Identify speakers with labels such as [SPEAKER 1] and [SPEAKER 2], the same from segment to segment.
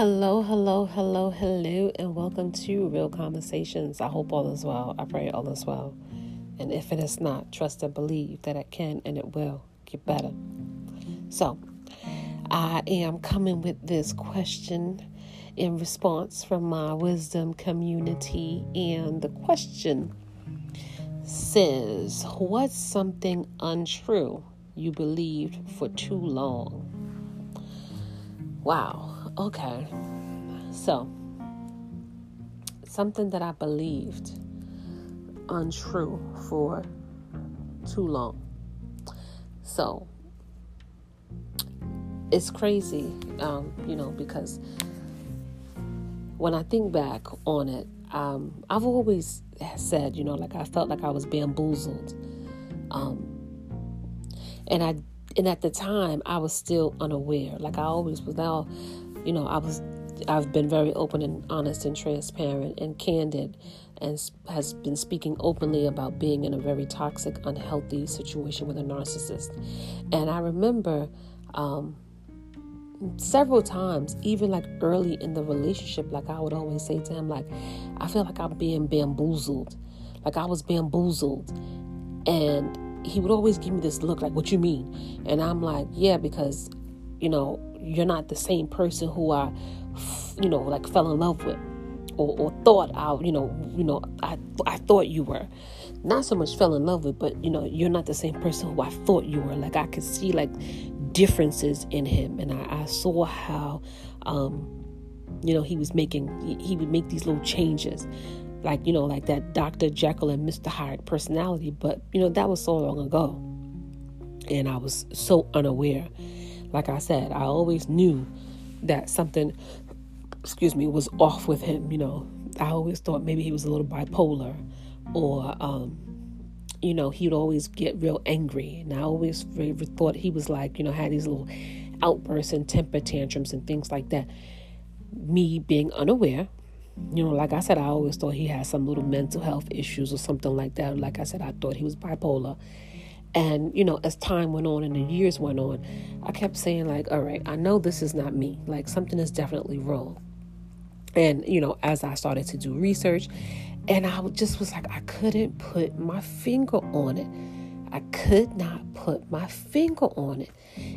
[SPEAKER 1] Hello, hello, hello, hello, and welcome to Real Conversations. I hope all is well. I pray all is well. And if it is not, trust and believe that it can and it will get better. So, I am coming with this question in response from my wisdom community. And the question says, What's something untrue you believed for too long? Wow. Okay. So, something that I believed untrue for too long. So, it's crazy, um, you know, because when I think back on it, um, I've always said, you know, like I felt like I was bamboozled. Um, and I, and at the time, I was still unaware. Like I always was. Now, you know, I was, I've been very open and honest and transparent and candid, and has been speaking openly about being in a very toxic, unhealthy situation with a narcissist. And I remember. Um, several times, even like early in the relationship, like I would always say to him, like, I feel like I'm being bamboozled. Like I was bamboozled. And he would always give me this look, like, what you mean? And I'm like, yeah, because, you know, you're not the same person who I, you know, like fell in love with. Or, or thought I, you know, you know, I, I thought you were not so much fell in love with, but you know, you're not the same person who I thought you were. Like I could see like differences in him, and I, I saw how, um, you know, he was making he, he would make these little changes, like you know, like that Dr. Jekyll and Mr. Hyde personality. But you know, that was so long ago, and I was so unaware. Like I said, I always knew that something, excuse me, was off with him. You know, I always thought maybe he was a little bipolar, or um, you know, he'd always get real angry. And I always thought he was like, you know, had these little outbursts and temper tantrums and things like that. Me being unaware, you know, like I said, I always thought he had some little mental health issues or something like that. Like I said, I thought he was bipolar. And, you know, as time went on and the years went on, I kept saying, like, all right, I know this is not me. Like, something is definitely wrong. And, you know, as I started to do research and I just was like, I couldn't put my finger on it. I could not put my finger on it.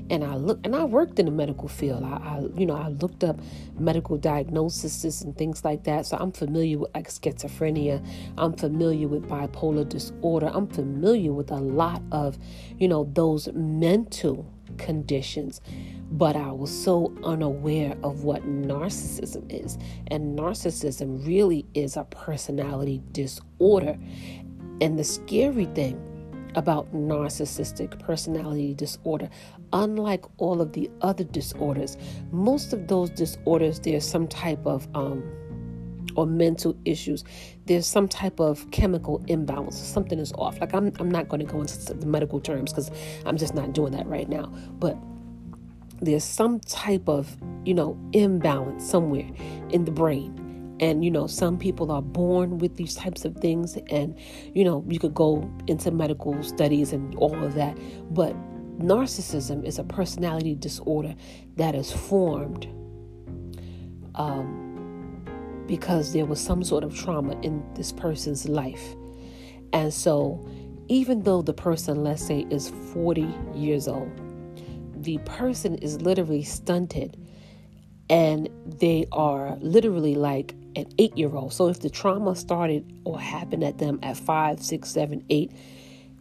[SPEAKER 1] And I look and I worked in the medical field. I, I, you know, I looked up medical diagnoses and things like that. So I'm familiar with like schizophrenia. I'm familiar with bipolar disorder. I'm familiar with a lot of, you know, those mental conditions but I was so unaware of what narcissism is. And narcissism really is a personality disorder. And the scary thing about narcissistic personality disorder, unlike all of the other disorders, most of those disorders, there's some type of, um, or mental issues, there's some type of chemical imbalance. Something is off. Like I'm, I'm not going to go into the medical terms because I'm just not doing that right now. But there's some type of, you know, imbalance somewhere in the brain. And, you know, some people are born with these types of things. And, you know, you could go into medical studies and all of that. But narcissism is a personality disorder that is formed um, because there was some sort of trauma in this person's life. And so, even though the person, let's say, is 40 years old, the person is literally stunted and they are literally like an eight year old. So if the trauma started or happened at them at five, six, seven, eight,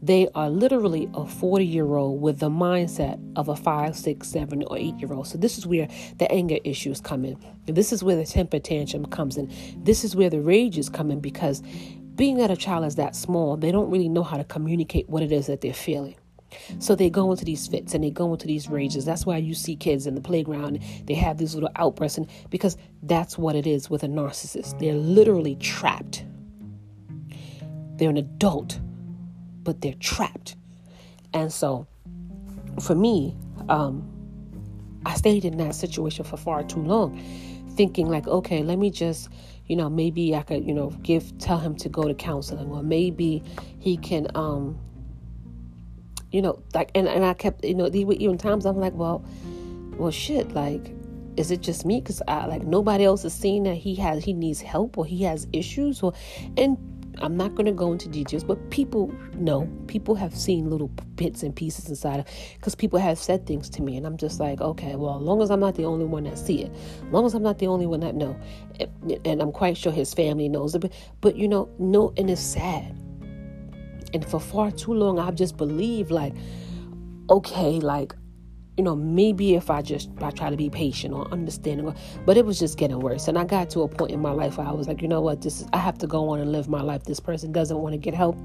[SPEAKER 1] they are literally a 40 year old with the mindset of a five, six, seven, or eight year old. So this is where the anger issues come in. This is where the temper tantrum comes in. This is where the rage is coming because being that a child is that small, they don't really know how to communicate what it is that they're feeling. So they go into these fits and they go into these rages. That's why you see kids in the playground, they have these little outbursts and, because that's what it is with a narcissist. They're literally trapped. They're an adult, but they're trapped. And so for me, um, I stayed in that situation for far too long, thinking like, okay, let me just, you know, maybe I could, you know, give tell him to go to counseling, or maybe he can um, you know, like, and, and I kept, you know, even times I'm like, well, well, shit, like, is it just me? Because I like nobody else is seeing that he has he needs help or he has issues or and I'm not going to go into details, but people know. People have seen little bits and pieces inside of because people have said things to me, and I'm just like, okay, well, as long as I'm not the only one that see it, as long as I'm not the only one that know, and I'm quite sure his family knows it. But, but you know, no, and it's sad. And for far too long, I've just believed like, okay, like you know, maybe if I just I try to be patient or understanding, but it was just getting worse. And I got to a point in my life where I was like, you know what, this is I have to go on and live my life. This person doesn't want to get help.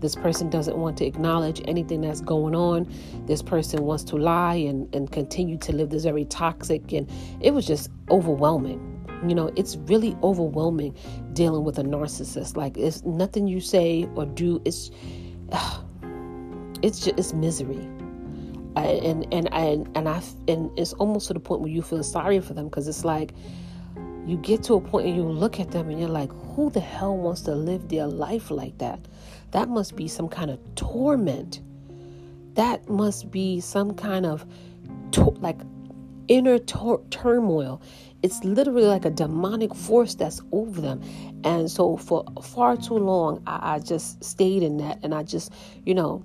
[SPEAKER 1] This person doesn't want to acknowledge anything that's going on. This person wants to lie and, and continue to live this very toxic and it was just overwhelming. You know, it's really overwhelming dealing with a narcissist. Like it's nothing you say or do, it's it's just it's misery and and and and I and it's almost to the point where you feel sorry for them because it's like you get to a point and you look at them and you're like, who the hell wants to live their life like that? That must be some kind of torment. That must be some kind of to- like inner tor- turmoil. It's literally like a demonic force that's over them. And so for far too long, I, I just stayed in that. And I just, you know,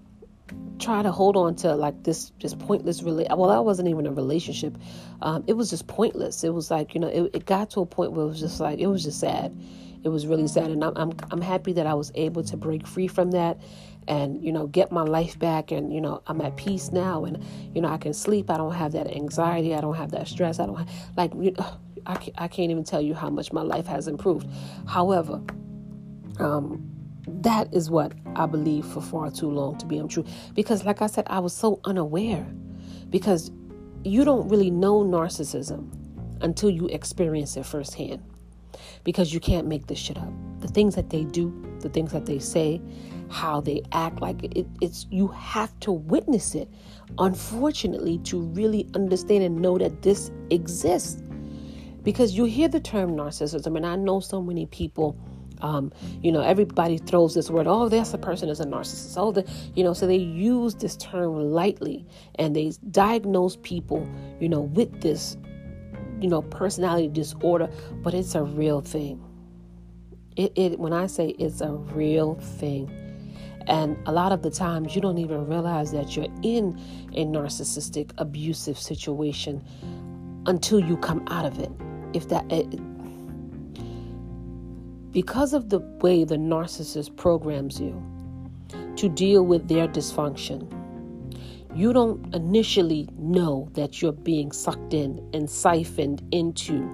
[SPEAKER 1] try to hold on to like this just pointless really well that wasn't even a relationship. Um, it was just pointless. It was like you know it, it, got to a point where it was just like it was just sad. It was really sad. And I'm, I'm i'm happy that i was able to break free from that and you know get my life back. And you know i'm at peace now. And you know i can sleep. I don't have that anxiety. I don't have that stress. I don't have, like you know, I, can't, I can't even tell you how much my life has improved however um that is what I believe for far too long to be untrue. Because, like I said, I was so unaware. Because you don't really know narcissism until you experience it firsthand. Because you can't make this shit up. The things that they do, the things that they say, how they act, like it, it's you have to witness it. Unfortunately, to really understand and know that this exists. Because you hear the term narcissism, and I know so many people um, you know, everybody throws this word, oh, that's a person is a narcissist. Oh, the, you know, so they use this term lightly and they diagnose people, you know, with this, you know, personality disorder, but it's a real thing. It, it when I say it's a real thing. And a lot of the times you don't even realize that you're in a narcissistic abusive situation until you come out of it. If that it, because of the way the narcissist programs you to deal with their dysfunction, you don't initially know that you're being sucked in and siphoned into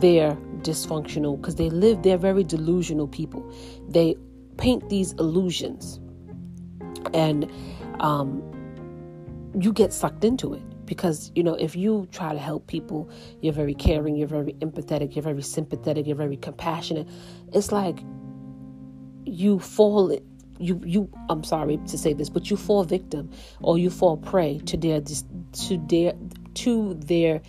[SPEAKER 1] their dysfunctional because they live they're very delusional people. They paint these illusions and um, you get sucked into it because you know if you try to help people you're very caring you're very empathetic you're very sympathetic you're very compassionate. It's like you fall you you I'm sorry to say this but you fall victim or you fall prey to their to their to their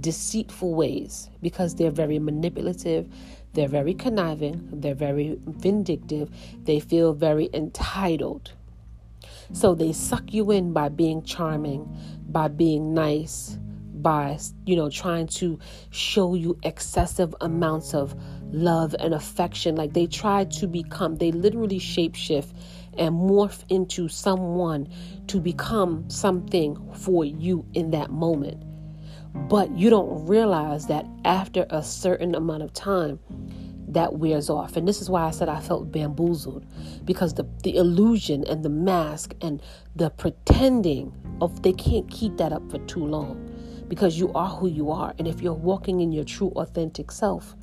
[SPEAKER 1] deceitful ways because they're very manipulative they're very conniving they're very vindictive they feel very entitled. So they suck you in by being charming, by being nice, by, you know, trying to show you excessive amounts of love and affection. Like they try to become, they literally shapeshift and morph into someone to become something for you in that moment. But you don't realize that after a certain amount of time, that wears off. And this is why I said I felt bamboozled because the, the illusion and the mask and the pretending of they can't keep that up for too long because you are who you are. And if you're walking in your true, authentic self,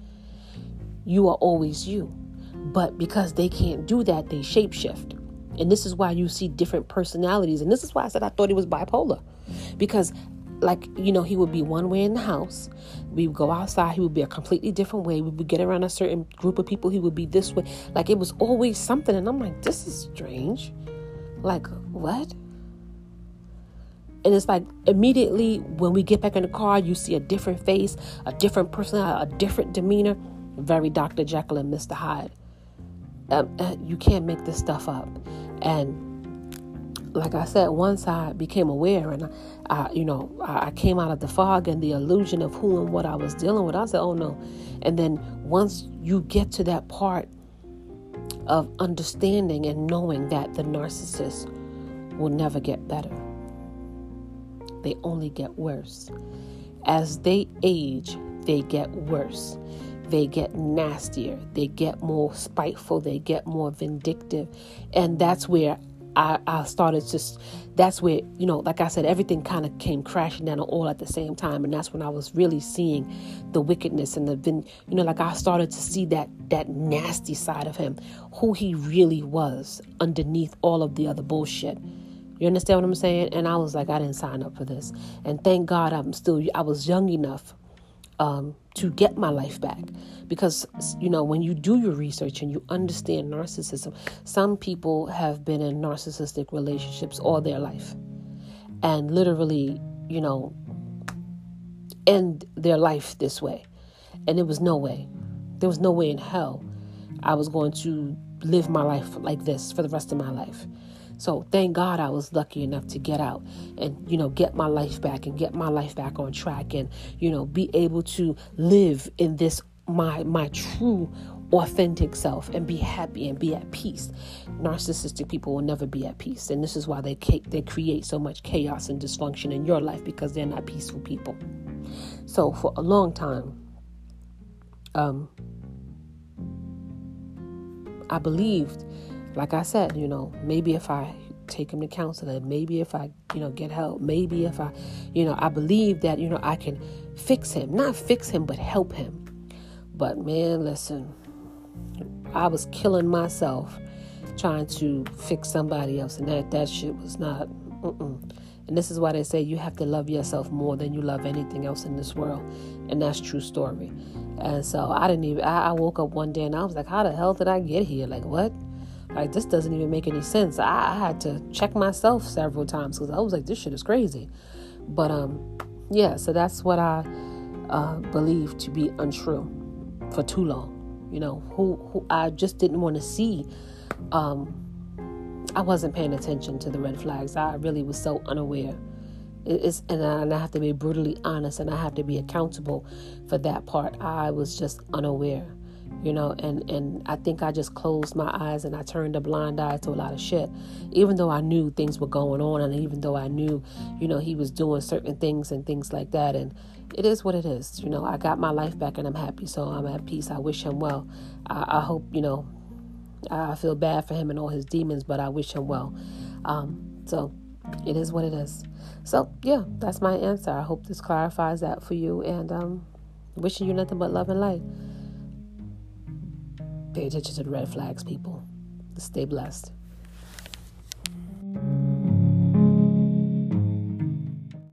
[SPEAKER 1] you are always you. But because they can't do that, they shapeshift. And this is why you see different personalities. And this is why I said I thought he was bipolar. Because like you know he would be one way in the house. We would go outside. He would be a completely different way. We would get around a certain group of people. He would be this way. Like it was always something. And i'm like this is strange. Like what? And it's like immediately when we get back in the car you see a different face a different person a different demeanor. Very dr jekyll and mr hyde. Um, uh, you can't make this stuff up. And like I said, once I became aware and I, I you know, I, I, came out of the fog and the illusion of who and what I was dealing with, I said, oh no. And then once you get to that part of understanding and knowing that the narcissist will never get better, they only get worse. As they age, they get worse. They get nastier. They get more spiteful. They get more vindictive. And that's where I, I started just that's where you know like i said everything kind of came crashing down all at the same time. And that's when i was really seeing the wickedness and the you know like i started to see that that nasty side of him who he really was underneath all of the other bullshit. You understand what i'm saying? And i was like i didn't sign up for this. And thank god i'm still i was young enough um, to get my life back. Because, you know, when you do your research and you understand narcissism, some people have been in narcissistic relationships all their life and literally, you know, end their life this way. And there was no way, there was no way in hell I was going to live my life like this for the rest of my life. So thank God I was lucky enough to get out and, you know, get my life back and get my life back on track and, you know, be able to live in this my my true authentic self and be happy and be at peace. Narcissistic people will never be at peace, and this is why they they create so much chaos and dysfunction in your life because they're not peaceful people. So for a long time, um, I believed like I said, you know, maybe if I take him to counseling, maybe if I, you know, get help, maybe if I, you know, I believe that, you know, I can fix him. Not fix him, but help him. But man, listen, I was killing myself trying to fix somebody else, and that, that shit was not, mm-mm. And this is why they say you have to love yourself more than you love anything else in this world. And that's true story. And so I didn't even, I, I woke up one day and I was like, how the hell did I get here? Like, what? Like, this doesn't even make any sense. I, I had to check myself several times because I was like, this shit is crazy. But, um, yeah, so that's what I uh, believe to be untrue for too long. You know, who, who I just didn't want to see. Um, I wasn't paying attention to the red flags. I really was so unaware. It's, and I, and I have to be brutally honest and I have to be accountable for that part. I was just unaware you know and and i think i just closed my eyes and i turned a blind eye to a lot of shit. Even though i knew things were going on and even though i knew you know he was doing certain things and things like that. And it is what it is you know. I got my life back and i'm happy so i'm at peace. I wish him well. I, I hope you know i feel bad for him and all his demons but i wish him well. Um, so it is what it is. So yeah that's my answer. I hope this clarifies that for you and um, wishing you nothing but love and light Pay attention to the red flags, people. Stay blessed.